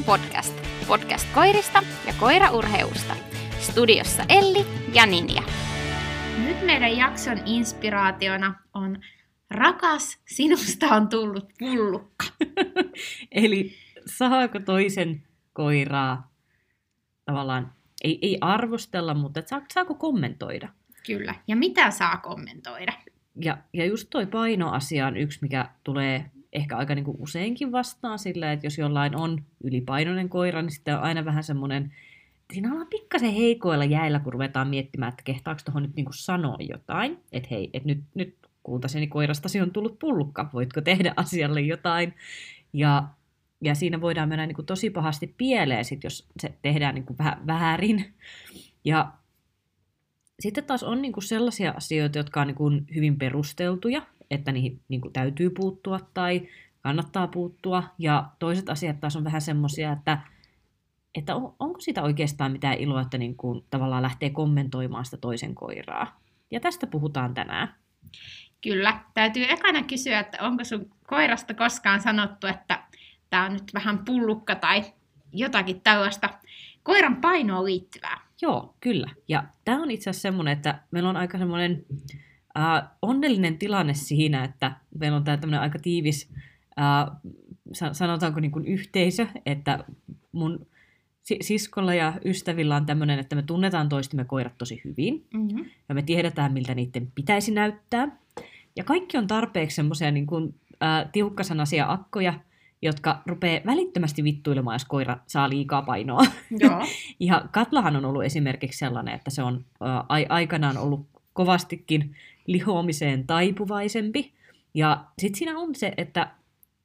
Podcast. Podcast koirista ja koiraurheusta. Studiossa Elli ja Ninja. Nyt meidän jakson inspiraationa on Rakas, sinusta on tullut pullukka. Eli saako toisen koiraa tavallaan, ei, ei arvostella, mutta saako, saako kommentoida? Kyllä. Ja mitä saa kommentoida? Ja, ja just toi painoasia on yksi, mikä tulee ehkä aika niin kuin useinkin vastaan sillä, että jos jollain on ylipainoinen koira, niin sitten on aina vähän semmoinen, siinä ollaan pikkasen heikoilla jäillä, kun ruvetaan miettimään, että kehtaako tuohon nyt niin kuin sanoa jotain, että hei, että nyt, nyt kultaseni koirastasi on tullut pullukka, voitko tehdä asialle jotain. Ja, ja siinä voidaan mennä niin kuin tosi pahasti pieleen, sit, jos se tehdään niin kuin vähän väärin. Ja sitten taas on niin kuin sellaisia asioita, jotka on niin kuin hyvin perusteltuja, että niihin niin kuin täytyy puuttua tai kannattaa puuttua. Ja toiset asiat taas on vähän semmoisia, että, että on, onko siitä oikeastaan mitään iloa, että niin kuin tavallaan lähtee kommentoimaan sitä toisen koiraa. Ja tästä puhutaan tänään. Kyllä. Täytyy ekana kysyä, että onko sun koirasta koskaan sanottu, että tämä on nyt vähän pullukka tai jotakin tällaista koiran painoon liittyvää. Joo, kyllä. Ja tämä on itse asiassa semmoinen, että meillä on aika semmoinen äh, onnellinen tilanne siinä, että meillä on tämä tämmöinen aika tiivis, äh, sanotaanko niin kuin yhteisö, että mun siskolla ja ystävillä on tämmöinen, että me tunnetaan toistemme koirat tosi hyvin, mm-hmm. ja me tiedetään, miltä niiden pitäisi näyttää. Ja kaikki on tarpeeksi semmoisia niin kuin, äh, tiukkasanaisia akkoja, jotka rupeaa välittömästi vittuilemaan, jos koira saa liikaa painoa. Joo. ja Katlahan on ollut esimerkiksi sellainen, että se on äh, aikanaan ollut kovastikin lihoamiseen taipuvaisempi. Ja sitten siinä on se, että,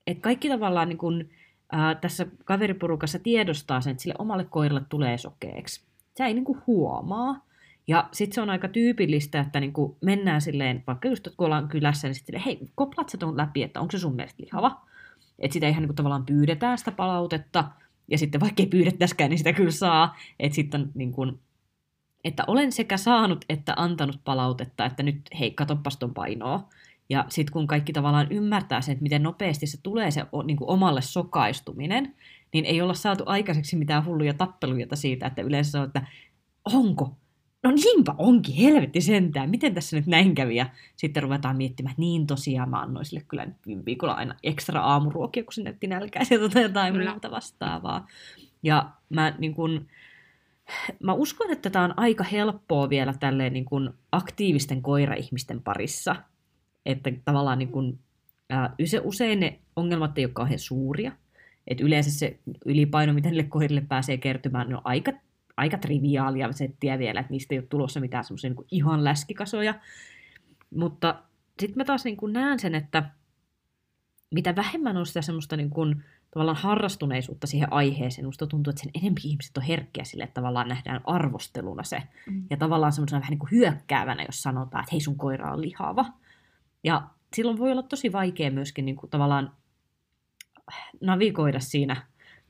että kaikki tavallaan niin kun, ää, tässä kaveriporukassa tiedostaa sen, että sille omalle koiralle tulee sokeeksi. Se ei niin kuin huomaa. Ja sitten se on aika tyypillistä, että niin kuin mennään silleen, vaikka just kun ollaan kylässä, niin sitten hei, koplat sä tuon läpi, että onko se sun mielestä lihava? Että sitä ihan niin kuin tavallaan pyydetään sitä palautetta, ja sitten vaikka ei pyydettäisikään, niin sitä kyllä saa. Että sitten niin kuin, että olen sekä saanut että antanut palautetta, että nyt hei, katoppas ton painoa. Ja sitten kun kaikki tavallaan ymmärtää sen, että miten nopeasti se tulee se niin kuin omalle sokaistuminen, niin ei olla saatu aikaiseksi mitään hulluja tappeluja siitä, että yleensä se on, että onko? No niinpä onkin, helvetti sentään, miten tässä nyt näin kävi? Ja sitten ruvetaan miettimään, että niin tosiaan mä annoin sille kyllä viime viikolla aina ekstra aamuruokia, kun se näytti nälkäiseltä tai jotain muuta vastaavaa. Ja mä niin kun, mä uskon, että tämä on aika helppoa vielä tälleen niin kuin aktiivisten koiraihmisten parissa. Että tavallaan niin kuin, ää, usein ne ongelmat ei ole kauhean suuria. Että yleensä se ylipaino, mitä niille koirille pääsee kertymään, on aika, aika triviaalia settiä vielä, että niistä ei ole tulossa mitään semmoisia niin ihan läskikasoja. Mutta sitten mä taas niin näen sen, että mitä vähemmän on sitä semmoista niin kuin, tavallaan harrastuneisuutta siihen aiheeseen. Musta tuntuu, että sen enemmän ihmiset on herkkiä sille, että tavallaan nähdään arvosteluna se. Mm. Ja tavallaan semmoisena vähän niin kuin hyökkäävänä, jos sanotaan, että hei sun koira on lihava. Ja silloin voi olla tosi vaikea myöskin niin kuin tavallaan navigoida siinä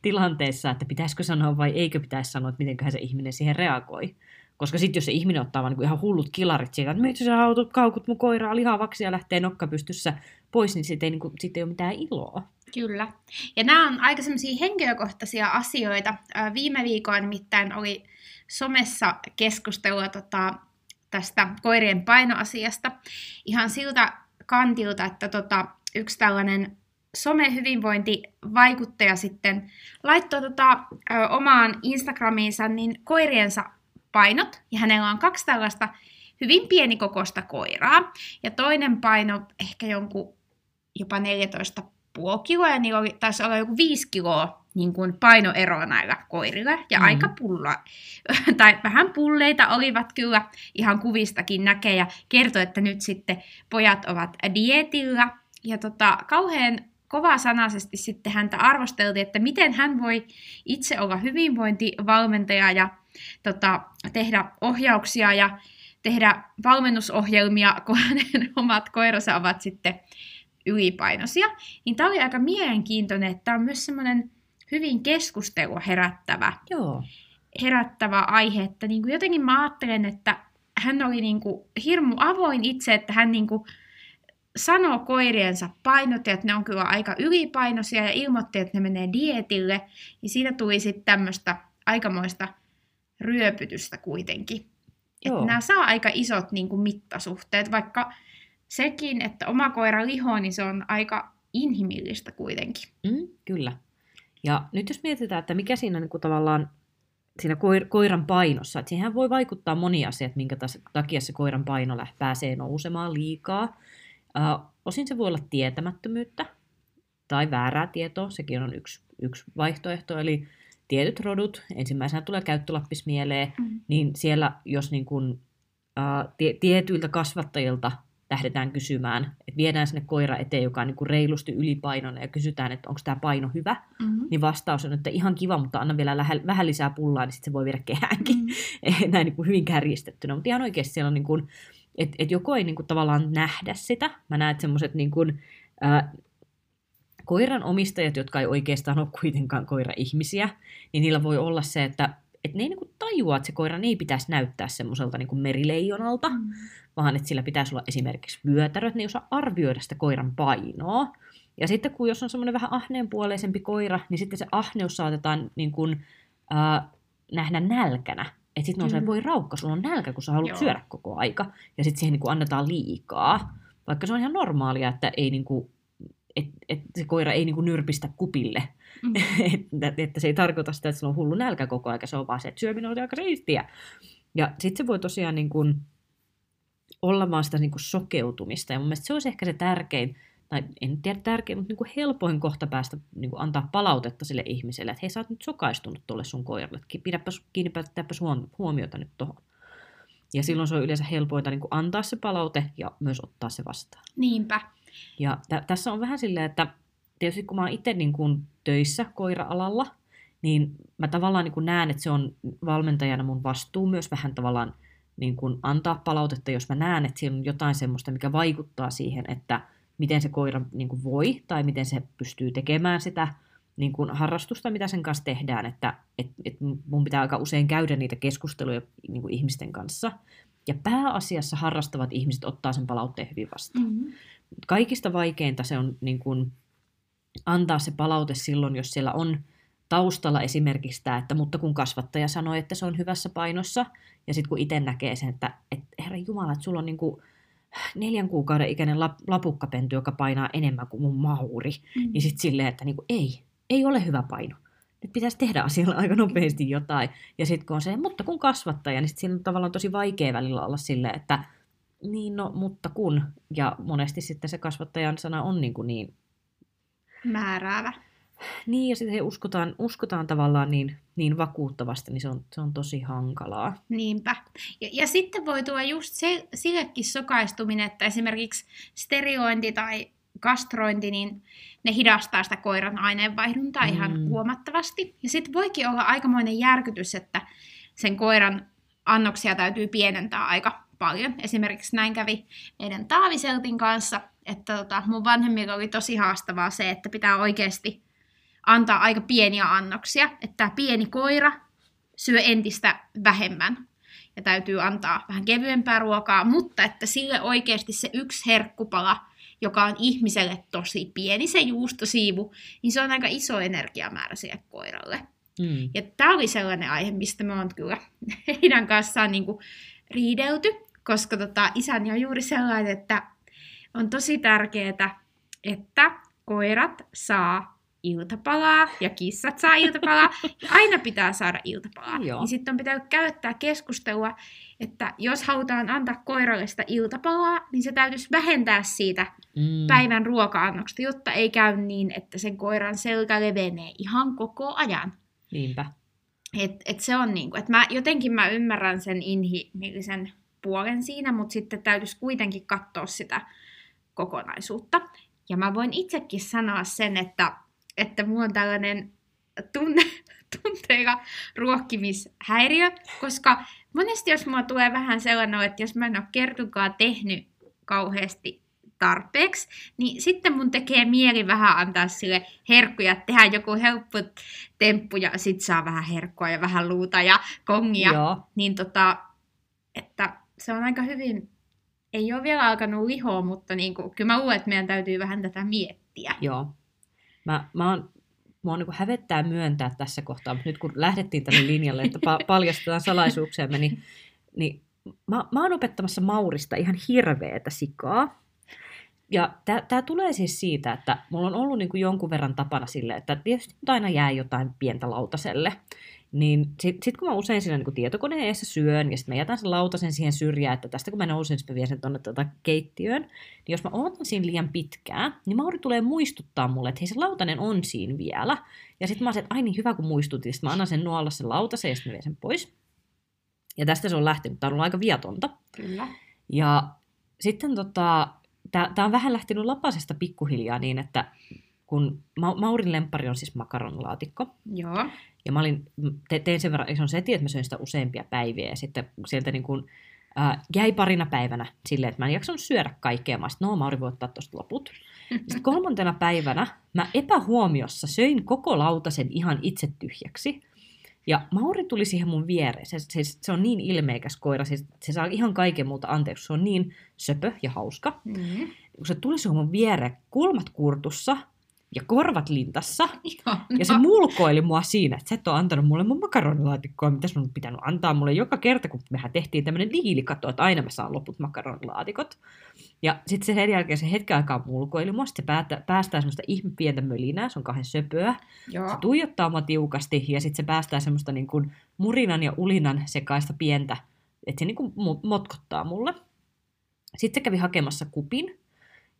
tilanteessa, että pitäisikö sanoa vai eikö pitäisi sanoa, että miten se ihminen siihen reagoi. Koska sitten jos se ihminen ottaa vaan niin ihan hullut kilarit siitä, että miksi sä hautut kaukut mun koiraa lihavaksi ja lähtee nokkapystyssä pois, niin sitten ei, niin kuin, sit ei ole mitään iloa. Kyllä. Ja nämä on aika semmoisia henkilökohtaisia asioita. Viime viikolla nimittäin oli somessa keskustelua tota, tästä koirien painoasiasta ihan siltä kantilta, että tota, yksi tällainen somehyvinvointivaikuttaja sitten laittoi tota, omaan Instagramiinsa niin koiriensa painot, ja hänellä on kaksi tällaista hyvin pienikokoista koiraa, ja toinen paino ehkä jonkun jopa 14 puoli kiloa, ja niillä oli, taisi olla joku viisi kiloa niin kuin painoeroa näillä koirilla, ja mm. aika pulla, tai vähän pulleita olivat kyllä, ihan kuvistakin näkee, ja kertoi, että nyt sitten pojat ovat dietillä, ja tota, kauhean sanaisesti sitten häntä arvosteltiin, että miten hän voi itse olla hyvinvointivalmentaja ja tota, tehdä ohjauksia ja tehdä valmennusohjelmia, kun hänen omat koiransa ovat sitten ylipainoisia. Niin tämä oli aika mielenkiintoinen, että tämä on myös semmoinen hyvin keskustelua herättävä, Joo. herättävä aihe. Että niin kuin jotenkin mä ajattelen, että hän oli niin kuin hirmu avoin itse, että hän niin kuin sanoo koiriensa painot, että ne on kyllä aika ylipainoisia ja ilmoitti, että ne menee dietille, niin siinä tuli sitten tämmöistä aikamoista ryöpytystä kuitenkin. Että nämä saa aika isot niin kuin, mittasuhteet, vaikka sekin, että oma koira lihoo, niin se on aika inhimillistä kuitenkin. Mm, kyllä. Ja nyt jos mietitään, että mikä siinä niin kuin, tavallaan siinä koir- koiran painossa, että siihen voi vaikuttaa moni asiat, minkä takia se koiran paino pääsee nousemaan liikaa. Osin se voi olla tietämättömyyttä tai väärää tietoa, sekin on yksi, yksi vaihtoehto, eli tietyt rodut, ensimmäisenä tulee käyttölappis mieleen, mm. niin siellä jos niin kun, uh, tie- tietyiltä kasvattajilta lähdetään kysymään, että viedään sinne koira eteen, joka on niin kuin reilusti ylipainoinen ja kysytään, että onko tämä paino hyvä, mm-hmm. niin vastaus on, että ihan kiva, mutta anna vielä lähe, vähän lisää pullaa, niin sitten se voi viedä kehäänkin. Mm-hmm. Näin niin kuin hyvin kärjistettynä, mutta ihan oikeasti siellä on niin kuin, että et joko ei niin kuin tavallaan nähdä sitä, mä näen, että semmoiset niin kuin, ää, koiran omistajat, jotka ei oikeastaan ole kuitenkaan koira-ihmisiä, niin niillä voi olla se, että että ne ei niin tajua, että se koira ei pitäisi näyttää semmoiselta niin merileijonalta, mm. vaan että sillä pitäisi olla esimerkiksi vyötärö, että ne ei osaa arvioida sitä koiran painoa. Ja sitten kun jos on semmoinen vähän ahneenpuoleisempi koira, niin sitten se ahneus saatetaan niin kuin, äh, nähdä nälkänä. Että sitten on mm. se, voi raukka, sulla on nälkä, kun sä haluat Joo. syödä koko aika. Ja sitten siihen niin kuin annetaan liikaa. Vaikka se on ihan normaalia, että ei niin kuin, et, et se koira ei niin kuin nyrpistä kupille Mm. että, että se ei tarkoita sitä, että sillä on hullu nälkä koko ajan, se on vaan se, että syöminen on aika siistiä. Ja sitten se voi tosiaan niin kuin olla vaan sitä niin kuin sokeutumista. Ja mun mielestä se olisi ehkä se tärkein, tai en tiedä tärkein, mutta niin kuin helpoin kohta päästä niin kuin antaa palautetta sille ihmiselle, että hei sä oot nyt sokaistunut tuolle sun koiralle, pidäpäs, kiinnipäätäpäs huomiota nyt tuohon. Ja silloin se on yleensä helpointa niin kuin antaa se palaute ja myös ottaa se vastaan. Niinpä. Ja t- tässä on vähän silleen, että tietysti kun mä oon itse niin kuin töissä koira-alalla, niin mä tavallaan niin kuin näen, että se on valmentajana mun vastuu myös vähän tavallaan niin kuin antaa palautetta, jos mä näen, että siinä on jotain semmoista, mikä vaikuttaa siihen, että miten se koira niin kuin voi tai miten se pystyy tekemään sitä niin kuin harrastusta, mitä sen kanssa tehdään, että et, et mun pitää aika usein käydä niitä keskusteluja niin kuin ihmisten kanssa. Ja pääasiassa harrastavat ihmiset ottaa sen palautteen hyvin vastaan. Mm-hmm. Kaikista vaikeinta se on niin kuin, antaa se palaute silloin, jos siellä on taustalla esimerkiksi tämä, että mutta kun kasvattaja sanoi, että se on hyvässä painossa, ja sitten kun itse näkee sen, että, että herra Jumala, että sulla on niin kuin neljän kuukauden ikäinen lap, lapukkapenty, joka painaa enemmän kuin mun mauri, mm. niin sitten silleen, että niin kuin, ei, ei ole hyvä paino. Nyt pitäisi tehdä asialla aika nopeasti jotain. Ja sitten kun on se, mutta kun kasvattaja, niin sitten siinä on tavallaan tosi vaikea välillä olla silleen, että niin no, mutta kun. Ja monesti sitten se kasvattajan sana on niin, kuin niin määräävä. Niin, ja sitten he uskotaan, uskotaan tavallaan niin, niin vakuuttavasti, niin se on, se on tosi hankalaa. Niinpä. Ja, ja sitten voi tulla just se, sillekin sokaistuminen, että esimerkiksi sterointi tai kastrointi, niin ne hidastaa sitä koiran aineenvaihduntaa mm. ihan huomattavasti. Ja sitten voikin olla aikamoinen järkytys, että sen koiran annoksia täytyy pienentää aika paljon. Esimerkiksi näin kävi meidän Taaviseltin kanssa, että tota, mun vanhemmilla oli tosi haastavaa se, että pitää oikeasti antaa aika pieniä annoksia, että tämä pieni koira syö entistä vähemmän ja täytyy antaa vähän kevyempää ruokaa, mutta että sille oikeasti se yksi herkkupala, joka on ihmiselle tosi pieni, se juustosiivu, niin se on aika iso energiamäärä sille koiralle. Mm. Ja tämä oli sellainen aihe, mistä me on kyllä heidän kanssaan niin kuin riidelty, koska tota, isäni on juuri sellainen, että on tosi tärkeää, että koirat saa iltapalaa ja kissat saa iltapalaa. Ja aina pitää saada iltapalaa. Joo. Niin sitten on pitänyt käyttää keskustelua, että jos halutaan antaa koiralle sitä iltapalaa, niin se täytyisi vähentää siitä mm. päivän ruoka-annoksesta, jotta ei käy niin, että sen koiran selkä levenee ihan koko ajan. Niinpä. Et, et se on niinku, että mä, jotenkin mä ymmärrän sen inhimillisen puolen siinä, mutta sitten täytyisi kuitenkin katsoa sitä kokonaisuutta. Ja mä voin itsekin sanoa sen, että, että mulla on tällainen tunne, tunteilla ruokkimishäiriö, koska monesti jos mulla tulee vähän sellainen, että jos mä en ole kertukaan tehnyt kauheasti tarpeeksi, niin sitten mun tekee mieli vähän antaa sille herkkuja, tehdä joku helppo temppu ja sit saa vähän herkkua ja vähän luuta ja kongia. Joo. Niin tota, että se on aika hyvin ei ole vielä alkanut lihoa, mutta niin kuin, kyllä mä luulen, että meidän täytyy vähän tätä miettiä. Joo. Mä, mä oon, mua niin hävettää myöntää tässä kohtaa, mutta nyt kun lähdettiin tälle linjalle, että pa- paljastetaan salaisuuksia, niin, niin mä, mä oon opettamassa Maurista ihan hirveetä sikaa. Ja tämä tulee siis siitä, että mulla on ollut niin kuin jonkun verran tapana sille, että tietysti aina jää jotain pientä lautaselle. Niin sitten sit kun mä usein siinä niin tietokoneen edessä syön, ja sitten mä jätän sen lautasen siihen syrjään, että tästä kun mä nousen, sitten mä vien sen tuonne tuota keittiöön, niin jos mä ootan siinä liian pitkään, niin Mauri tulee muistuttaa mulle, että hei se lautanen on siinä vielä. Ja sitten mä oon että ai niin hyvä kun muistutin, sitten mä annan sen nuolla sen lautasen ja sitten mä vien sen pois. Ja tästä se on lähtenyt, tämä on ollut aika viatonta. Kyllä. Ja sitten tota, tämä on vähän lähtenyt lapasesta pikkuhiljaa niin, että kun Ma- Maurin lempari on siis makaronilaatikko. Joo. Ja mä olin, te, tein sen verran ison setin, että mä söin sitä useampia päiviä. Ja sitten sieltä niin kuin, äh, jäi parina päivänä silleen, että mä en jaksanut syödä kaikkea. Mä sitten, no Mauri voi ottaa tuosta loput. Sitten kolmantena päivänä mä epähuomiossa söin koko lautasen ihan itse tyhjäksi. Ja Mauri tuli siihen mun viereen. Se, se, se on niin ilmeikäs koira, se, se saa ihan kaiken muuta anteeksi. Se on niin söpö ja hauska. Mm. Kun se tuli siihen mun viereen, kulmat kurtussa ja korvat lintassa. Ihana. Ja se mulkoili mua siinä, että sä et ole antanut mulle mun makaronilaatikkoa, mitä sun on pitänyt antaa mulle joka kerta, kun mehän tehtiin tämmöinen diilikato, että aina mä saan loput makaronilaatikot. Ja sitten se sen jälkeen se hetken aikaa mulkoili mua, sitten se päätä, päästää semmoista ihme pientä mölinää, se on kahden söpöä. Joo. Se tuijottaa mua tiukasti ja sitten se päästää semmoista niin kuin murinan ja ulinan sekaista pientä, että se niin kuin motkottaa mulle. Sitten se kävi hakemassa kupin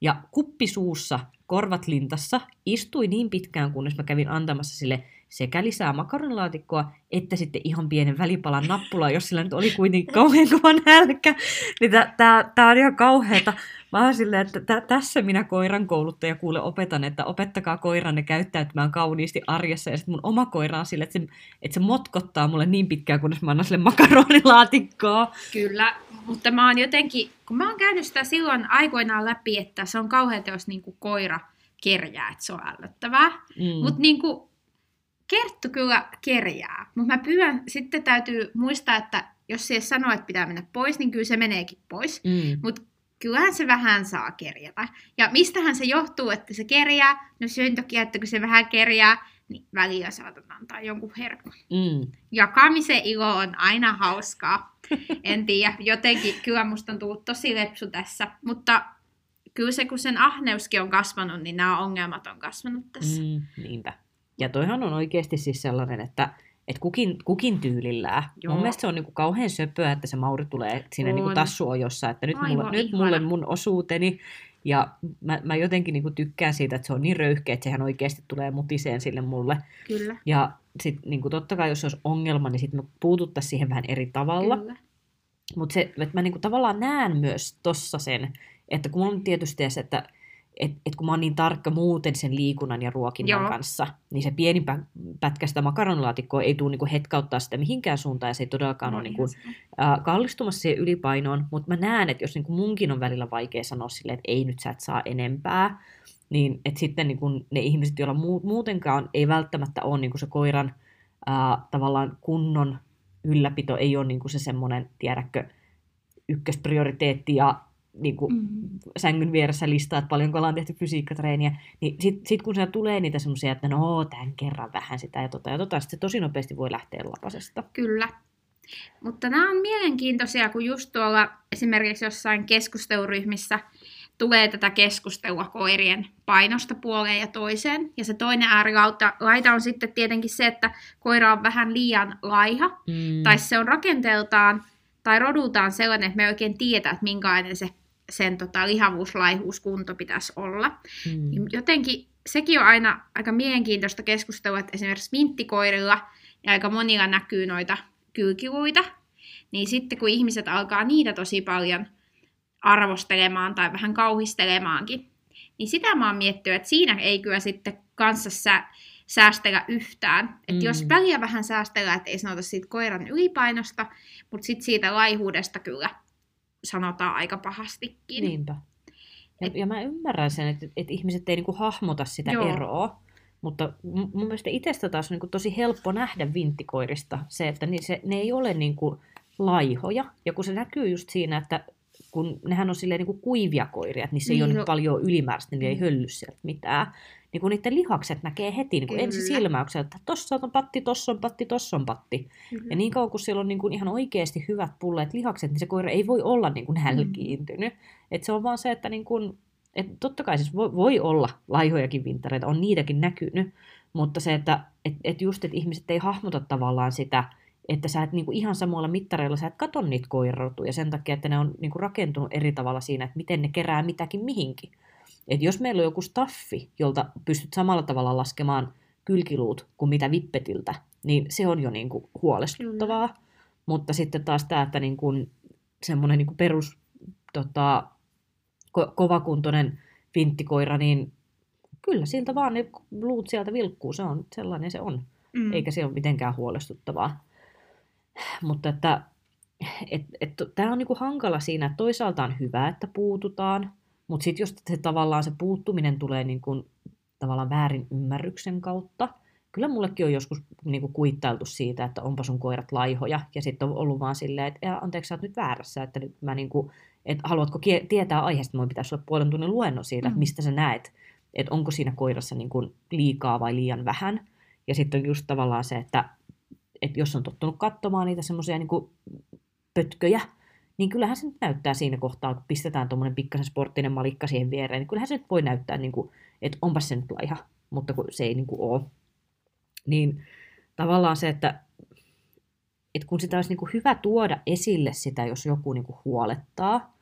ja kuppi suussa, korvat lintassa, istui niin pitkään, kunnes mä kävin antamassa sille sekä lisää makaronilaatikkoa, että sitten ihan pienen välipalan nappulaa, jos sillä nyt oli kuitenkin kauhean kova nälkä. Niin tämä on ihan kauheata. Mä oon silleen, että tä, tässä minä koiran kouluttaja kuule opetan, että opettakaa koiranne käyttäytymään kauniisti arjessa. Ja sitten mun oma koira on silleen, että se, että se motkottaa mulle niin pitkään, kunnes mä annan sille makaronilaatikkoa. Kyllä, mutta mä oon jotenkin, kun mä oon käynyt sitä silloin aikoinaan läpi, että se on kauheata, jos niinku koira kerjää, että se on ällöttävää. Mm. Mutta niinku, Kerttu kyllä kerjää, mutta mä pyydän, sitten täytyy muistaa, että jos se sanoo, että pitää mennä pois, niin kyllä se meneekin pois. Mm. Mutta kyllähän se vähän saa kerjätä. Ja mistähän se johtuu, että se kerjää? No syyn toki, että kun se vähän kerjää, niin välillä saatat antaa jonkun herkun. Mm. Jakamisen ilo on aina hauskaa. En tiedä, jotenkin kyllä musta on tullut tosi lepsu tässä. Mutta kyllä se, kun sen ahneuskin on kasvanut, niin nämä ongelmat on kasvanut tässä. Mm, niinpä. Ja toihan on oikeasti siis sellainen, että et kukin, kukin tyylillään. Joo. Mun mielestä se on niinku kauhean söpöä, että se Mauri tulee sinne niinku tassuojossa, että nyt, Aivan mulle, nyt mulle mun osuuteni. Ja mä, mä jotenkin niinku tykkään siitä, että se on niin röyhkeä, että sehän oikeasti tulee mutiseen sille mulle. Kyllä, Ja sitten niinku totta kai, jos se olisi ongelma, niin sitten me puututtaisiin siihen vähän eri tavalla. kyllä. Mutta se, että mä niinku tavallaan näen myös tossa sen, että kun on tietysti se, että et, et kun mä oon niin tarkka muuten sen liikunnan ja ruokinnan Joo. kanssa, niin se pieni pä- pätkä sitä makaronilaatikkoa ei tule niinku hetkauttaa sitä mihinkään suuntaan, ja se ei todellakaan No ole ihan niinku, äh, kallistumassa siihen ylipainoon, mutta mä näen, että jos niinku munkin on välillä vaikea sanoa silleen, että ei nyt sä et saa enempää, niin että sitten niinku ne ihmiset, joilla mu- muutenkaan ei välttämättä ole niinku se koiran äh, tavallaan kunnon ylläpito, ei ole niinku se semmoinen, tiedätkö, ykkösprioriteetti ja niin kuin Mm. sängyn vieressä listaa, että paljonko ollaan tehty fysiikkatreeniä, niin sitten sit kun siellä tulee niitä semmoisia, että no tämän kerran vähän sitä ja tota ja tota, sit se tosi nopeasti voi lähteä lapasesta. Kyllä. Mutta nämä on mielenkiintoisia, kun just tuolla esimerkiksi jossain keskusteluryhmissä tulee tätä keskustelua koirien painosta puoleen ja toiseen. Ja se toinen äärilaita laita on sitten tietenkin se, että koira on vähän liian laiha, Mm. tai se on rakenteeltaan tai rodultaan sellainen, että me ei oikein tiedä, että minkälainen se sen tota, lihavuuslaihuuskunto pitäisi olla. mm. Niin jotenkin sekin on aina aika mielenkiintoista keskustelua, että esimerkiksi minttikoirilla ja aika monilla näkyy noita kylkiluita, niin sitten kun ihmiset alkaa niitä tosi paljon arvostelemaan tai vähän kauhistelemaankin, niin sitä mä oon miettinyt, että siinä ei kyllä sitten kanssa sä, säästellä yhtään. Että Mm. jos väliä vähän säästellä, että ei sanota siitä koiran ylipainosta, mutta sitten siitä laihuudesta kyllä sanotaan aika pahastikin. Niinpä. Ja, Et- ja mä ymmärrän sen, että, että ihmiset ei niinku hahmota sitä Joo. eroa, mutta mun mielestä itsestä taas on niinku tosi helppo nähdä vinttikoirista se, että ni, se, ne ei ole niinku laihoja. Ja kun se näkyy just siinä, että kun nehän on silleen niin kuin kuivia koiria, että niissä niin, ei ole no- paljon ylimääräistä, niin ei Mm. hölly sieltä mitään. Niin kun niiden lihakset näkee heti niin kuin Kyllä. ensisilmäyksellä, että tossa on patti, tossa on patti, tossa on patti. Ja niin kauan kun siellä on niin kuin ihan oikeasti hyvät pulleet lihakset, niin se koira ei voi olla niin kuin nälkiintynyt. Mm. Et se on vaan se, että niin kuin, et totta kai siis voi, voi olla laihojakin vinttareita, on niitäkin näkynyt, mutta se, että et, et just, että ihmiset ei hahmota tavallaan sitä, että sä et niin kuin ihan samoilla mittareilla, sä et kato niitä koirarotuja sen takia, että ne on niin kuin rakentunut eri tavalla siinä, että miten ne kerää mitäkin mihinkin. Et jos meillä on joku staffi, jolta pystyt samalla tavalla laskemaan kylkiluut kuin mitä vippetiltä, niin se on jo niin kuin huolestuttavaa. Mutta sitten taas tämä, että niin kuin semmoinen niin kuin perus tota, ko- kovakuntoinen vinttikoira, niin kyllä siltä vaan ne luut sieltä vilkkuu, se on sellainen se on, Mm. eikä se ole mitenkään huolestuttavaa. Mutta että et, et, tämä on niinku hankala siinä, että toisaalta on hyvä, että puututaan, mutta sitten jos se tavallaan se puuttuminen tulee niinku, tavallaan väärin ymmärryksen kautta, kyllä mullekin on joskus niinku kuittailtu siitä, että onpa sun koirat laihoja, ja sitten on ollut vaan silleen, että "Ja, anteeksi, sä oot nyt väärässä, että nyt mä niinku, että haluatko kie- tietää aiheesta, mun pitäisi olla puolen tunnin luennon siitä, että Mm. mistä sä näet, että onko siinä koirassa niinku liikaa vai liian vähän, ja sitten on just tavallaan se, että, että jos on tottunut katsomaan niitä semmoisia niinku pötköjä, niin kyllähän se nyt näyttää siinä kohtaa, kun pistetään tuommoinen pikkasen sporttinen malikka siihen viereen, niin kyllähän se nyt voi näyttää, niin kuin, että onpas se nyt laiha, mutta kun se ei niin kuin ole. Niin tavallaan se, että, että kun sitä olisi niin kuin hyvä tuoda esille sitä, jos joku niin kuin huolettaa,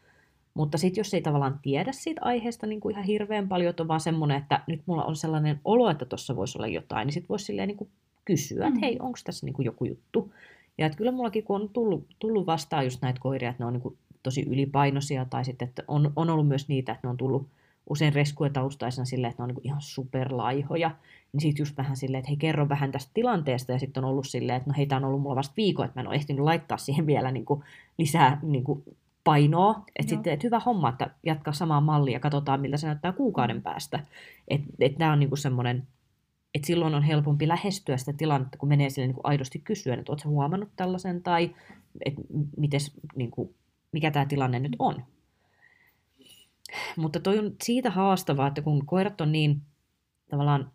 mutta sitten jos ei tavallaan tiedä siitä aiheesta niin kuin ihan hirveän paljon, että on vaan semmoinen, että nyt mulla on sellainen olo, että tuossa voisi olla jotain, niin sitten voisi silleen niin kuin kysyä, että Mm. hei, onko tässä niin kuin joku juttu. Ja että kyllä mullakin, kun on tullut, tullut vastaan just näitä koiria, että ne on niin tosi ylipainoisia, tai sitten, että on, on ollut myös niitä, että ne on tullut usein reskuetaustaisena silleen, että ne on niin ihan superlaihoja, niin sitten just vähän silleen, että hei, kerro vähän tästä tilanteesta, ja sitten on ollut silleen, että no hei, tää on ollut mulla vasta viikko, että mä en ole ehtinyt laittaa siihen vielä niin kuin lisää niin kuin painoa, että sitten, että hyvä homma, että jatkaa samaa mallia ja katsotaan, miltä se näyttää kuukauden päästä. Että et tämä on niinku semmoinen, että silloin on helpompi lähestyä sitä tilannetta, kun menee sille niinku aidosti kysyä, että oletko huomannut tällaisen, tai että mites, niinku, mikä tämä tilanne nyt on. Mutta toi on siitä haastavaa, että kun koirat on niin tavallaan,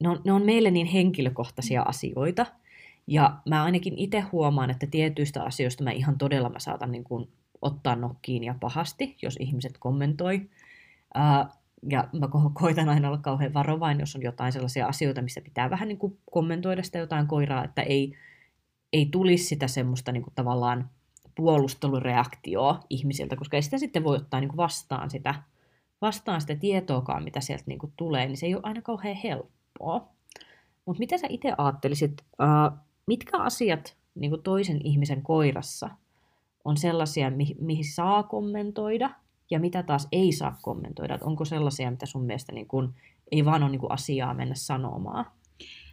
ne on, ne on meille niin henkilökohtaisia asioita, ja mä ainakin itse huomaan, että tietyistä asioista mä ihan todella mä saatan niin kuin ottaa nokkiin ja pahasti, jos ihmiset kommentoi. Ää, ja mä ko- koitan aina olla kauhean varovain, jos on jotain sellaisia asioita, missä pitää vähän niin kuin kommentoida sitä jotain koiraa, että ei, ei tulisi sitä semmoista niin kuin tavallaan puolustelureaktioa ihmisiltä, koska ei sitä sitten voi ottaa niin kuin vastaan, sitä, vastaan sitä tietoakaan, mitä sieltä niin kuin tulee, niin se ei ole aina kauhean helppoa. Mutta mitä sä itse ajattelisit, uh, mitkä asiat niin kuin toisen ihmisen koirassa on sellaisia, mi- mihin saa kommentoida, ja mitä taas ei saa kommentoida? Et onko sellaisia, mitä sun mielestä niin kuin, ei vaan ole niin kuin asiaa mennä sanomaan?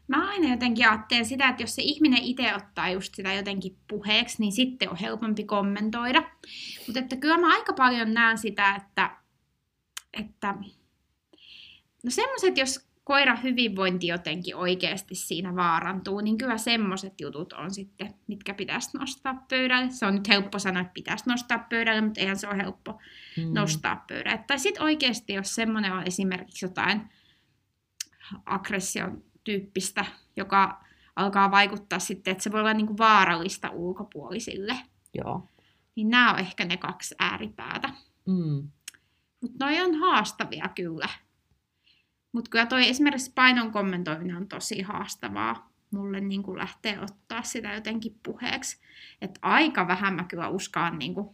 Mä aina jotenkin ajattelen sitä, että jos se ihminen itse ottaa just sitä jotenkin puheeksi, niin sitten on helpompi kommentoida. Mutta että kyllä mä aika paljon näen sitä, että, että no semmoiset, jos koiran hyvinvointi jotenkin oikeasti siinä vaarantuu, niin kyllä semmoiset jutut on sitten, mitkä pitäisi nostaa pöydälle. Se on nyt helppo sanoa, että pitäisi nostaa pöydälle, mutta eihän se ole helppo Mm. nostaa pöydälle. Tai sitten oikeasti, jos semmoinen on esimerkiksi jotain aggression tyyppistä, joka alkaa vaikuttaa sitten, että se voi olla niinku vaarallista ulkopuolisille, Joo. niin nämä on ehkä ne kaksi ääripäätä. Mm. Mutta noi on haastavia kyllä. Mutta kyllä toi esimerkiksi painon kommentoiminen on tosi haastavaa. Mulle niin kuin lähtee ottaa sitä jotenkin puheeksi. Että aika vähän mä kyllä uskaan niin kuin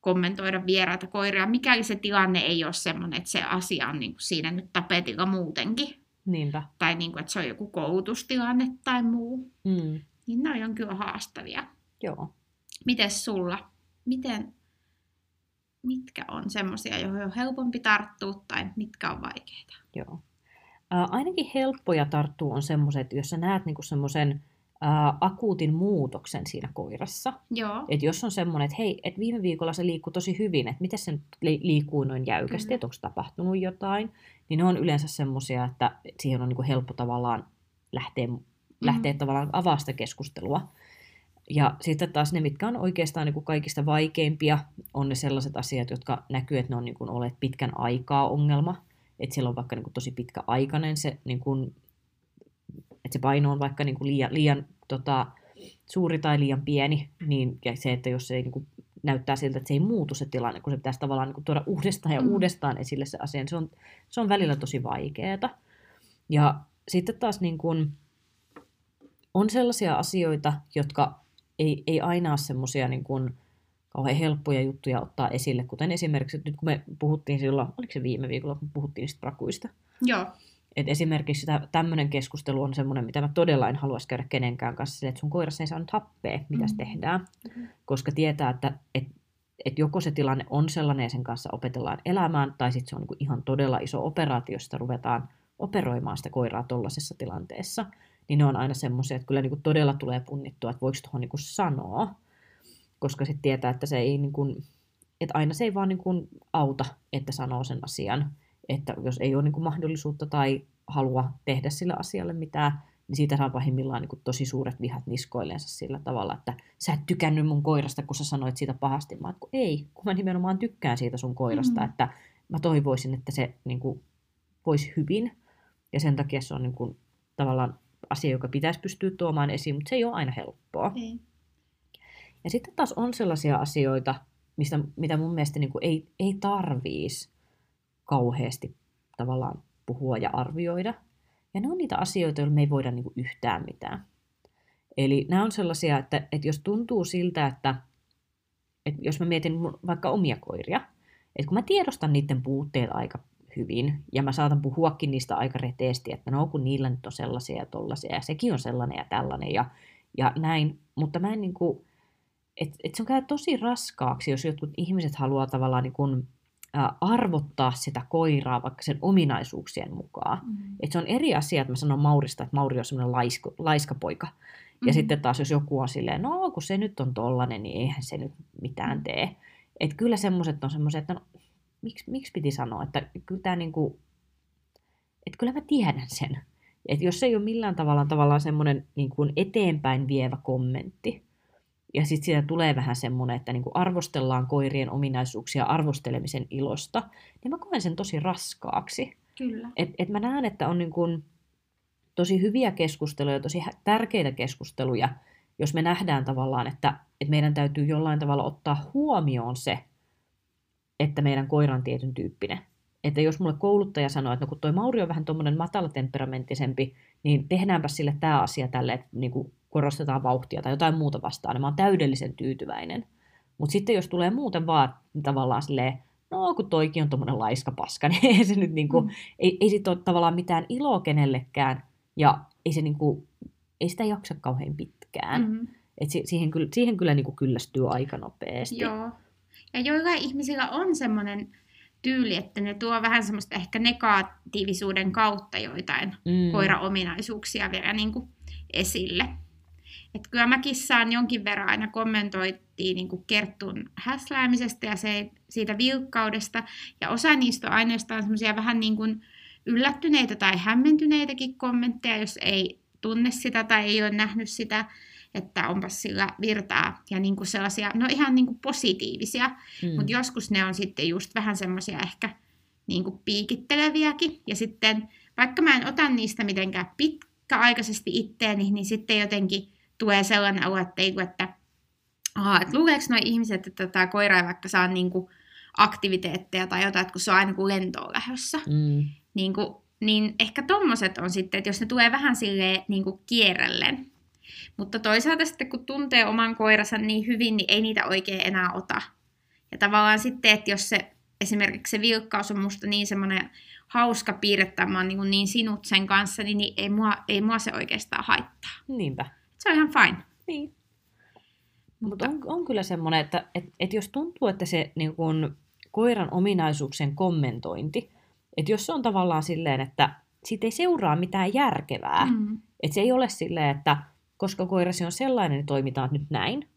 kommentoida vieraita koiria, mikäli se tilanne ei ole semmoinen, että se asia on niin kuin siinä nyt tapetilla muutenkin. Niinpä. Tai niin kuin, että se on joku koulutustilanne tai muu. Mm. Niin noi on kyllä haastavia. Joo. Mites sulla? Miten, mitkä on semmoisia, joihin on helpompi tarttua tai mitkä on vaikeita? Joo. Ainakin helppoja tarttua on semmoiset, jos sä näet niinku semmoisen akuutin muutoksen siinä koirassa. Joo. Et jos on semmoinen, että hei, et viime viikolla se liikkui tosi hyvin, että miten se nyt li- liikkuu noin jäykästi, Kyllä. että onko tapahtunut jotain, niin ne on yleensä semmoisia, että siihen on niinku helppo tavallaan lähteä, lähteä tavallaan avaa sitä keskustelua. Ja sitten taas ne, mitkä on oikeastaan niin kuin kaikista vaikeimpia, on ne sellaiset asiat, jotka näkyy, että ne on niin kuin olleet pitkän aikaa ongelma. Että siellä on vaikka niin kuin tosi pitkä aikainen se, niin kuin, että se paino on vaikka niin kuin liian, liian tota, suuri tai liian pieni, niin ja se, että jos se ei niin kuin, näyttää siltä, että se ei muutu se tilanne, kun se pitäisi tavallaan niin kuin, tuoda uudestaan ja mm. uudestaan esille se asia, niin se on, se on välillä tosi vaikeaa. Ja sitten taas niin kuin, on sellaisia asioita, jotka ei, ei aina ole semmoisia niin kuin, kauhean helppoja juttuja ottaa esille, kuten esimerkiksi, että nyt kun me puhuttiin silloin, oliko se viime viikolla, kun puhuttiin niistä prakuista. Joo. Et esimerkiksi tämmöinen keskustelu on semmoinen, mitä mä todella en haluaisi käydä kenenkään kanssa, että sun koirassa ei saanut happea, mitä mm. tehdään, mm. koska tietää, että et, et joko se tilanne on sellainen ja sen kanssa opetellaan elämään, tai sitten se on niinku ihan todella iso operaatio, josta ruvetaan operoimaan sitä koiraa tuollaisessa tilanteessa, niin ne on aina semmoisia, että kyllä niinku todella tulee punnittua, että voiko tuohon niinku sanoa, koska sitten tietää, että se ei niinku, että aina se ei vaan niinku auta, että sanoo sen asian, että jos ei ole niinku mahdollisuutta tai halua tehdä sillä asialle mitään, niin siitä saa pahimmillaan niin tosi suuret vihat niskoilleensa sillä tavalla, että sä et tykännyt mun koirasta, kun sä sanoit siitä pahasti. Mä kun ei, kun mä nimenomaan tykkään siitä sun koirasta, mm. että mä toivoisin, että se niin kuin, voisi hyvin. Ja sen takia se on niin kuin, tavallaan asia, joka pitäisi pystyä tuomaan esiin, mutta se ei ole aina helppoa. Ei. Ja sitten taas on sellaisia asioita, mistä, mitä mun mielestä niin kuin ei, ei tarviisi kauheasti tavallaan puhua ja arvioida. Ja ne on niitä asioita, joilla me ei voida niin kuin yhtään mitään. Eli nämä on sellaisia, että, että jos tuntuu siltä, että, että jos mä mietin vaikka omia koiria, että kun mä tiedostan niiden puutteet aika hyvin, ja mä saatan puhuakin niistä aika reteesti, että no kun niillä nyt on sellaisia ja tollaisia, ja sekin on sellainen ja tällainen, ja, ja näin, mutta mä en niin kuin, että et se on käy tosi raskaaksi, jos jotkut ihmiset haluaa tavallaan niin kuin, arvottaa sitä koiraa vaikka sen ominaisuuksien mukaan. Mm. Et se on eri asia, että mä sanon Maurista, että Mauri on semmoinen laiska, laiskapoika. Ja mm-hmm. sitten taas jos joku on silleen, no kun se nyt on tollanen, niin eihän se nyt mitään tee. Että kyllä semmoiset on semmoiset, että no, miksi, miksi piti sanoa, että kyllä tämä niinku, että kyllä mä tiedän sen. Että jos se ei ole millään tavalla tavallaan semmoinen niin kuin eteenpäin vievä kommentti, ja sitten siitä tulee vähän semmoinen, että niinku arvostellaan koirien ominaisuuksia arvostelemisen ilosta, niin mä koen sen tosi raskaaksi. Kyllä. Et, et mä näen, että on niinku tosi hyviä keskusteluja, tosi tärkeitä keskusteluja, jos me nähdään tavallaan, että, että meidän täytyy jollain tavalla ottaa huomioon se, että meidän koira on tietyn tyyppinen. Että jos mulle kouluttaja sanoo, että no kun toi Mauri on vähän tuommoinen matalatemperamentisempi, niin tehdäänpä sille tämä asia tälle, että niin kuin korostetaan vauhtia tai jotain muuta vastaan, niin mä oon täydellisen tyytyväinen. Mutta sitten jos tulee muuten vaan tavallaan silleen, no kun toikin on tuommoinen laiska paska, niin ei se nyt niinku, mm. ei, ei sit ole tavallaan mitään iloa kenellekään, ja ei, se niinku, ei sitä jaksa kauhean pitkään. Mm-hmm. Et siihen, kyllä, siihen kyllä niinku kyllästyy aika nopeasti. Joo. Ja joillain ihmisillä on semmoinen tyyli, että ne tuo vähän semmoista ehkä negatiivisuuden kautta joitain mm. koira-ominaisuuksia vielä niin kuin esille. Et kyllä mäkin saan jonkin verran aina kommentoittiin niin kuin Kerttun häsläämisestä ja se, siitä vilkkaudesta. Ja osa niistä on ainoastaan semmoisia vähän niin kuin yllättyneitä tai hämmentyneitäkin kommentteja, jos ei tunne sitä tai ei ole nähnyt sitä, että onpas sillä virtaa. Ja niin kuin sellaisia, no ihan niin kuin positiivisia, mm. mutta joskus ne on sitten just vähän semmoisia ehkä niin kuin piikitteleviäkin. Ja sitten vaikka mä en ota niistä mitenkään pitkäaikaisesti itteeni, niin sitten jotenkin tulee sellainen olo, että, ei, että, aha, että luuleeko nuo ihmiset, että tämä koira ei vaikka saa niin kuin aktiviteetteja tai jotain, että kun se on aina kuin lentoon lähdössä. Mm. Niin, kuin, niin ehkä tommoset on sitten, että jos ne tulee vähän silleen niin kuin kierrellen. Mutta toisaalta sitten kun tuntee oman koiransa niin hyvin, niin ei niitä oikein enää ota. Ja tavallaan sitten, että jos se esimerkiksi se vilkkaus on musta niin semmoinen hauska piirre, että mä oon niin, niin sinut sen kanssa, niin, niin ei, mua, ei mua se oikeastaan haittaa. Niinpä se on ihan fine. Niin. Mutta on, on kyllä semmoinen, että et, et jos tuntuu, että se niin kun, koiran ominaisuuksien kommentointi, että jos se on tavallaan silleen, että siitä ei seuraa mitään järkevää, mm. että se ei ole silleen, että koska koirasi on sellainen, niin toimitaan nyt näin,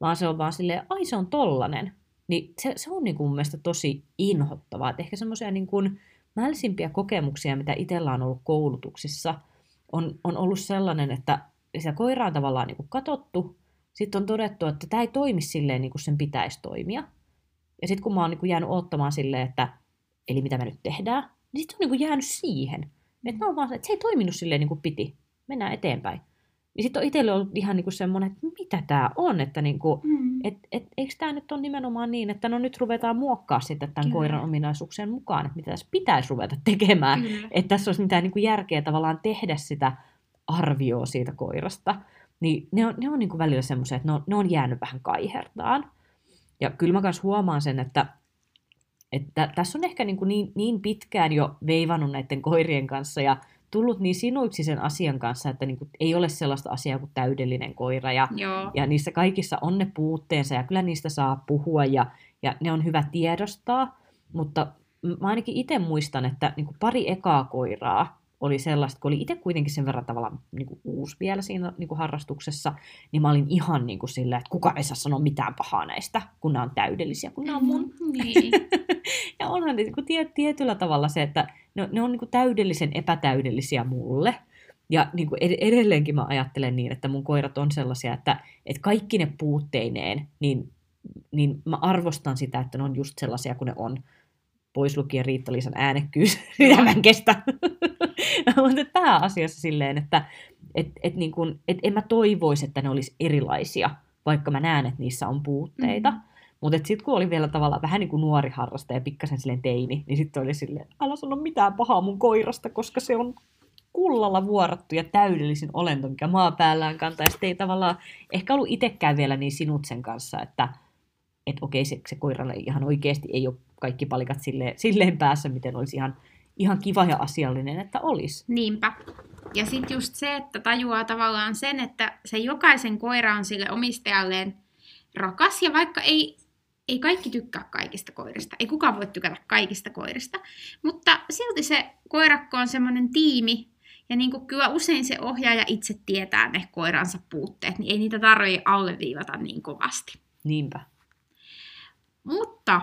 vaan se on vaan silleen, ai se on tollanen, niin se, se on niin kuin mun mielestä tosi inhottavaa. Et ehkä semmoisia niin kuin mälsimpiä kokemuksia, mitä itsellä on ollut koulutuksissa, on, on ollut sellainen, että sitä koiraa on tavallaan niin kuin katottu, sitten on todettu, että tämä ei toimi silleen, niin kuin sen pitäisi toimia. Ja sitten kun mä oon niin kuin jäänyt odottamaan silleen, että eli mitä me nyt tehdään, niin sitten on niin kuin jäänyt siihen. Että, on vaan, että se ei toiminut silleen niin kuin piti. Mennään eteenpäin. Niin sitten on itselle ollut ihan niin kuin semmoinen, että mitä tämä on, että niin kuin, mm. et, et, eikö tämä nyt ole nimenomaan niin, että no nyt ruvetaan muokkaa sitten tämän Kyllä. koiran ominaisuuksien mukaan, että mitä tässä pitäisi ruveta tekemään, Kyllä. että tässä olisi mitään niin kuin järkeä tavallaan tehdä sitä arvioa siitä koirasta. Niin ne on, ne on niin kuin välillä semmoisia, että ne on, ne on jäänyt vähän kaihertaan. Ja kyllä mä myös huomaan sen, että, että tässä on ehkä niin, kuin niin, niin pitkään jo veivannut näiden koirien kanssa ja tullut niin sinuiksi sen asian kanssa, että niin kuin ei ole sellaista asiaa kuin täydellinen koira. Ja, Joo. ja niissä kaikissa on ne puutteensa ja kyllä niistä saa puhua ja, ja ne on hyvä tiedostaa. Mutta mä ainakin itse muistan, että niin kuin pari ekaa koiraa oli sellaista, kun oli itse kuitenkin sen verran tavallaan niin kuin uusi vielä siinä niin kuin harrastuksessa, niin mä olin ihan niin kuin silleen, että kuka ei saa sanoa mitään pahaa näistä, kun nämä on täydellisiä, kun nämä on mun. Mm, niin. ja onhan niin kuin tiet, tietyllä tavalla se, että ne, ne on niin kuin täydellisen epätäydellisiä mulle. Ja niin kuin edelleenkin mä ajattelen niin, että mun koirat on sellaisia, että, että kaikki ne puutteineen, niin, niin mä arvostan sitä, että ne on just sellaisia kuin ne on pois lukien Riitta-Liisan äänekkyys, mitä mä en kestä. Mutta pääasiassa silleen, että et, et niin kun, et en mä toivoisi, että ne olisi erilaisia, vaikka mä näen, että niissä on puutteita. Mm. Mutta sitten kun oli vielä tavallaan vähän niin kuin nuori harrastaja, pikkasen silleen teini, niin sitten oli silleen, älä sano mitään pahaa mun koirasta, koska se on kullalla vuorattu ja täydellisin olento, mikä maa päällään kantaa. Ja sitten ei tavallaan ehkä ollut itsekään vielä niin sinut sen kanssa, että et okei, se, se koiralle ihan oikeasti ei ole kaikki palikat silleen, silleen päässä, miten olisi ihan, ihan kiva ja asiallinen, että olisi. Niinpä. Ja sitten just se, että tajuaa tavallaan sen, että se jokaisen koira on sille omistajalleen rakas, ja vaikka ei, ei kaikki tykkää kaikista koirista, ei kukaan voi tykätä kaikista koirista, mutta silti se koirakko on semmoinen tiimi, ja niin kuin kyllä usein se ohjaaja itse tietää ne koiransa puutteet, niin ei niitä tarvitse alleviivata niin kovasti. Niinpä. Mutta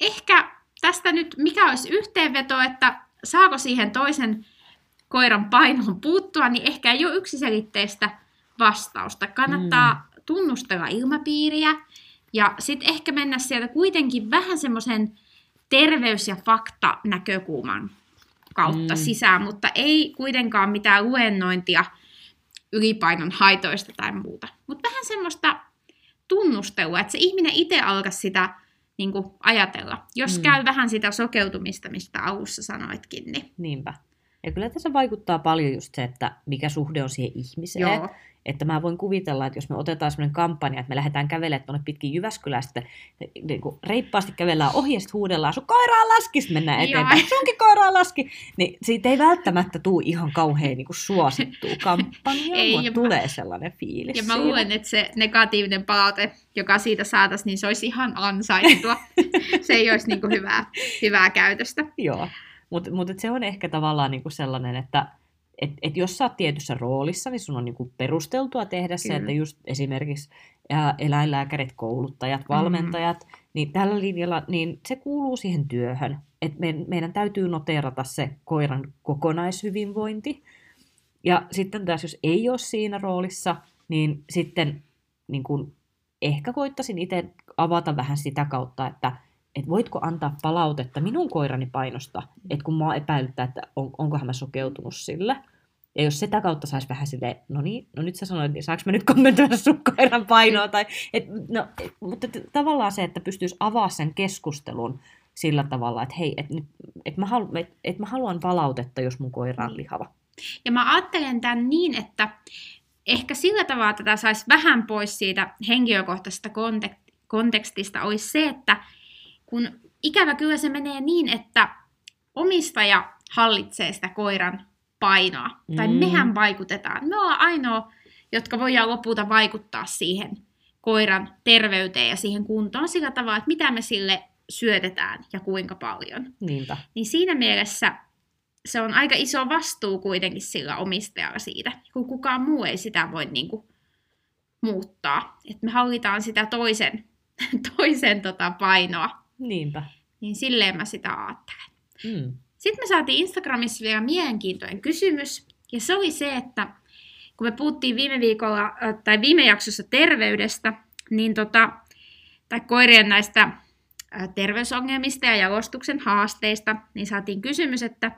ehkä tästä nyt, mikä olisi yhteenveto, että saako siihen toisen koiran painoon puuttua, niin ehkä ei ole yksiselitteistä vastausta. Kannattaa mm. tunnustella ilmapiiriä ja sitten ehkä mennä sieltä kuitenkin vähän semmoisen terveys- ja fakta-näkökulman kautta mm. sisään, mutta ei kuitenkaan mitään luennointia ylipainon haitoista tai muuta. Mutta vähän semmoista tunnustelua, että se ihminen itse alkaisi sitä niin kuin ajatella. Jos mm. käy vähän sitä sokeutumista, mistä alussa sanoitkin. Niin... Niinpä. Ja kyllä tässä vaikuttaa paljon just se, että mikä suhde on siihen ihmiseen. Joo. Että mä voin kuvitella, että jos me otetaan sellainen kampanja, että me lähdetään kävelemään tuonne pitkin Jyväskylää, sitten niin kuin reippaasti kävellään ohi ja sitten huudellaan, sun koiraa laski, sitten mennään eteenpäin, Joo. sunkin koiraa laski. Niin siitä ei välttämättä tule ihan kauhean niin suosittua kampanja, ei, mutta tulee mä, sellainen fiilis Ja mä luulen, että se negatiivinen palaute, joka siitä saataisiin, niin se olisi ihan ansaittua. se ei olisi niin kuin hyvää, hyvää käytöstä. Joo, mutta mut se on ehkä tavallaan niin kuin sellainen, että et, et jos sä oot tietyssä roolissa, niin sun on niinku perusteltua tehdä Kyllä. se, että just esimerkiksi eläinlääkärit, kouluttajat, mm-hmm. valmentajat, mm-hmm. niin tällä linjalla niin se kuuluu siihen työhön. Et me, meidän täytyy noteerata se koiran kokonaishyvinvointi. Ja sitten taas, jos ei ole siinä roolissa, niin sitten niin kun, ehkä koittaisin itse avata vähän sitä kautta, että et voitko antaa palautetta minun koirani painosta, että kun mä epäilyttää, että on, onkohan mä sokeutunut sille. Ja jos sitä kautta saisi vähän silleen, no niin, no nyt sä sanoit, niin saanko mä nyt kommentoida sun koiran painoa? Tai, et, no, et, mutta t- tavallaan se, että pystyisi avaa sen keskustelun sillä tavalla, että hei, että et mä, halu, et, et mä haluan palautetta, jos mun koira on lihava. Ja mä ajattelen tämän niin, että ehkä sillä tavalla tätä saisi vähän pois siitä henkilökohtaisesta kontekstista, olisi se, että kun ikävä kyllä se menee niin, että omistaja hallitsee sitä koiran painoa. Mm. Tai mehän vaikutetaan. Me ollaan ainoa, jotka voidaan lopulta vaikuttaa siihen koiran terveyteen ja siihen kuntoon sillä tavalla, että mitä me sille syötetään ja kuinka paljon. Niinpä. Niin siinä mielessä se on aika iso vastuu kuitenkin sillä omistajalla siitä, kun kukaan muu ei sitä voi niin kuin, muuttaa. Et me hallitaan sitä toisen, toisen tota painoa. Niinpä. Niin silleen mä sitä ajattelen. Mm. Sitten me saatiin Instagramissa vielä mielenkiintoinen kysymys, ja se oli se, että kun me puhuttiin viime viikolla, tai viime jaksossa terveydestä, niin tota, tai koirien näistä terveysongelmista ja jalostuksen haasteista, niin saatiin kysymys, että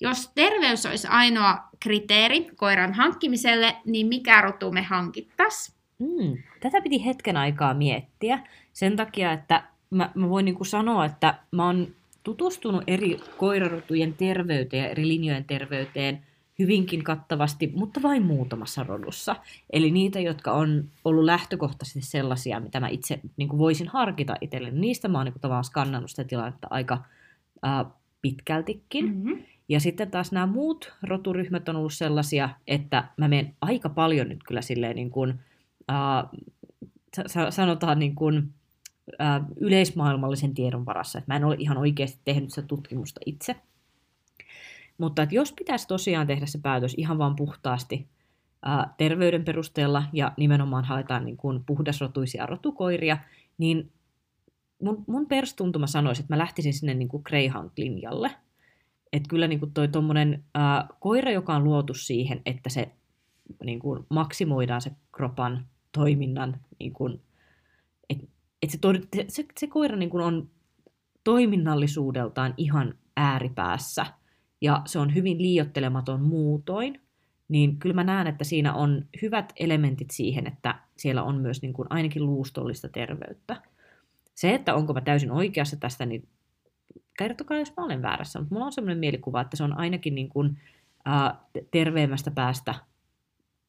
jos terveys olisi ainoa kriteeri koiran hankkimiselle, niin mikä rotu me hankittaisiin? Mm, tätä piti hetken aikaa miettiä sen takia, että mä, mä voin niinku sanoa, että mä oon tutustunut eri koirarotujen terveyteen ja eri linjojen terveyteen hyvinkin kattavasti, mutta vain muutamassa rodussa. Eli niitä, jotka on ollut lähtökohtaisesti sellaisia, mitä mä itse niin kuin voisin harkita itselleni. Niistä mä oon niin kuin, tavallaan skannannut sitä tilannetta aika ää, pitkältikin. Mm-hmm. Ja sitten taas nämä muut roturyhmät on ollut sellaisia, että mä menen aika paljon nyt kyllä silleen niin kuin, ää, sanotaan niin kuin, yleismaailmallisen tiedon varassa. Mä en ole ihan oikeasti tehnyt sitä tutkimusta itse. Mutta että jos pitäisi tosiaan tehdä se päätös ihan vaan puhtaasti ää, terveyden perusteella ja nimenomaan haetaan niin kuin puhdasrotuisia rotukoiria, niin mun, mun perstuntuma sanoisi, että mä lähtisin sinne niin kuin Greyhound-linjalle. Että kyllä niin kuin toi tommonen, ää, koira, joka on luotu siihen, että se niin kuin maksimoidaan se kropan toiminnan, niin kuin, että et se, se, se koira niin kuin on toiminnallisuudeltaan ihan ääripäässä – ja se on hyvin liiottelematon muutoin, niin kyllä mä näen, että siinä on hyvät elementit siihen, että siellä on myös niin kuin ainakin luustollista terveyttä. Se, että onko mä täysin oikeassa tästä, niin kertokaa, jos mä olen väärässä, mutta mulla on sellainen mielikuva, että se on ainakin niin kuin, ää, terveemmästä päästä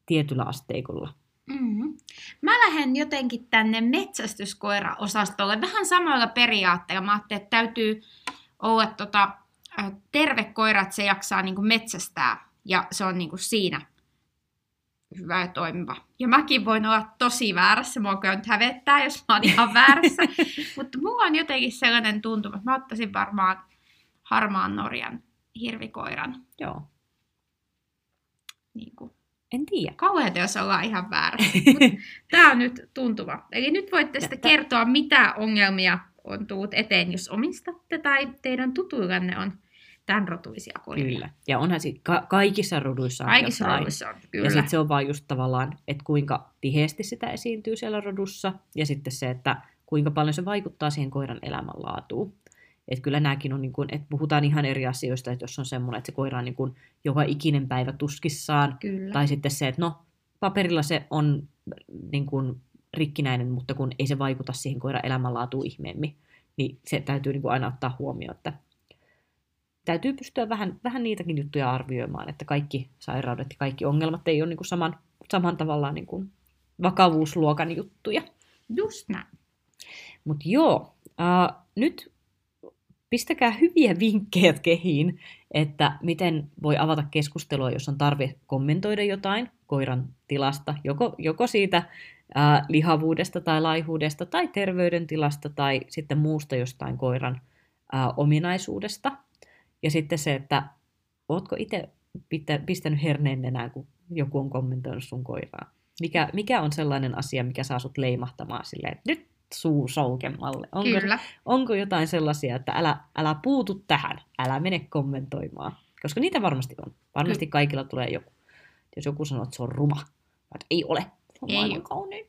tietyllä asteikolla. Mm-hmm. Mä lähden jotenkin tänne metsästyskoira-osastolle vähän samalla periaatteella. Mä ajattelin, että täytyy olla tota, terve koira, että se jaksaa niin kuin metsästää ja se on niin kuin siinä hyvä ja toimiva. Ja mäkin voin olla tosi väärässä, mua kyllä nyt hävettää, jos mä oon ihan väärässä. Mutta mulla on jotenkin sellainen tuntuma, että mä ottaisin varmaan harmaan Norjan hirvikoiran. Joo. Niin kuin. En tiedä. Kauheeta, jos ollaan ihan väärässä. Tämä on nyt tuntuva. Eli nyt voitte sitten kertoa, mitä ongelmia on tullut eteen, jos omistatte tai teidän tutuillanne on tämän rotuisia koiria. Kyllä. Ja onhan sit ka- kaikissa roduissa on Kaikissa jotain. roduissa on, kyllä. Ja sitten se on vaan just tavallaan, että kuinka tiheesti sitä esiintyy siellä rodussa. Ja sitten se, että kuinka paljon se vaikuttaa siihen koiran elämänlaatuun. Että kyllä nämäkin on, niin kuin, että puhutaan ihan eri asioista, että jos on semmoinen, että se koira on niin kuin joka ikinen päivä tuskissaan. Kyllä. Tai sitten se, että no, paperilla se on niin kuin rikkinäinen, mutta kun ei se vaikuta siihen koiran elämänlaatuun ihmeemmin, niin se täytyy niin kuin aina ottaa huomioon, että täytyy pystyä vähän, vähän niitäkin juttuja arvioimaan, että kaikki sairaudet ja kaikki ongelmat ei ole niin kuin saman, saman tavallaan niin kuin vakavuusluokan juttuja. Just näin. Mutta joo, äh, nyt pistäkää hyviä vinkkejä kehiin, että miten voi avata keskustelua, jos on tarve kommentoida jotain koiran tilasta, joko, joko siitä ää, lihavuudesta tai laihuudesta tai terveydentilasta tai sitten muusta jostain koiran ää, ominaisuudesta. Ja sitten se, että ootko itse pistänyt herneen enää, kun joku on kommentoinut sun koiraa. Mikä, mikä on sellainen asia, mikä saa sut leimahtamaan silleen, että nyt suu soukemmalle. Onko, Kyllä. onko jotain sellaisia, että älä, älä puutu tähän, älä mene kommentoimaan. Koska niitä varmasti on. Varmasti Kyllä. kaikilla tulee joku. Jos joku sanoo, että se on ruma, että ei ole. Se on Ei kaunein.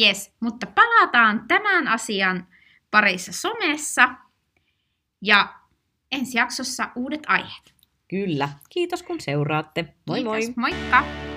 Yes, mutta palataan tämän asian parissa somessa ja ensi jaksossa uudet aiheet. Kyllä. Kiitos kun seuraatte. Moi moi! Kiitos, moikka!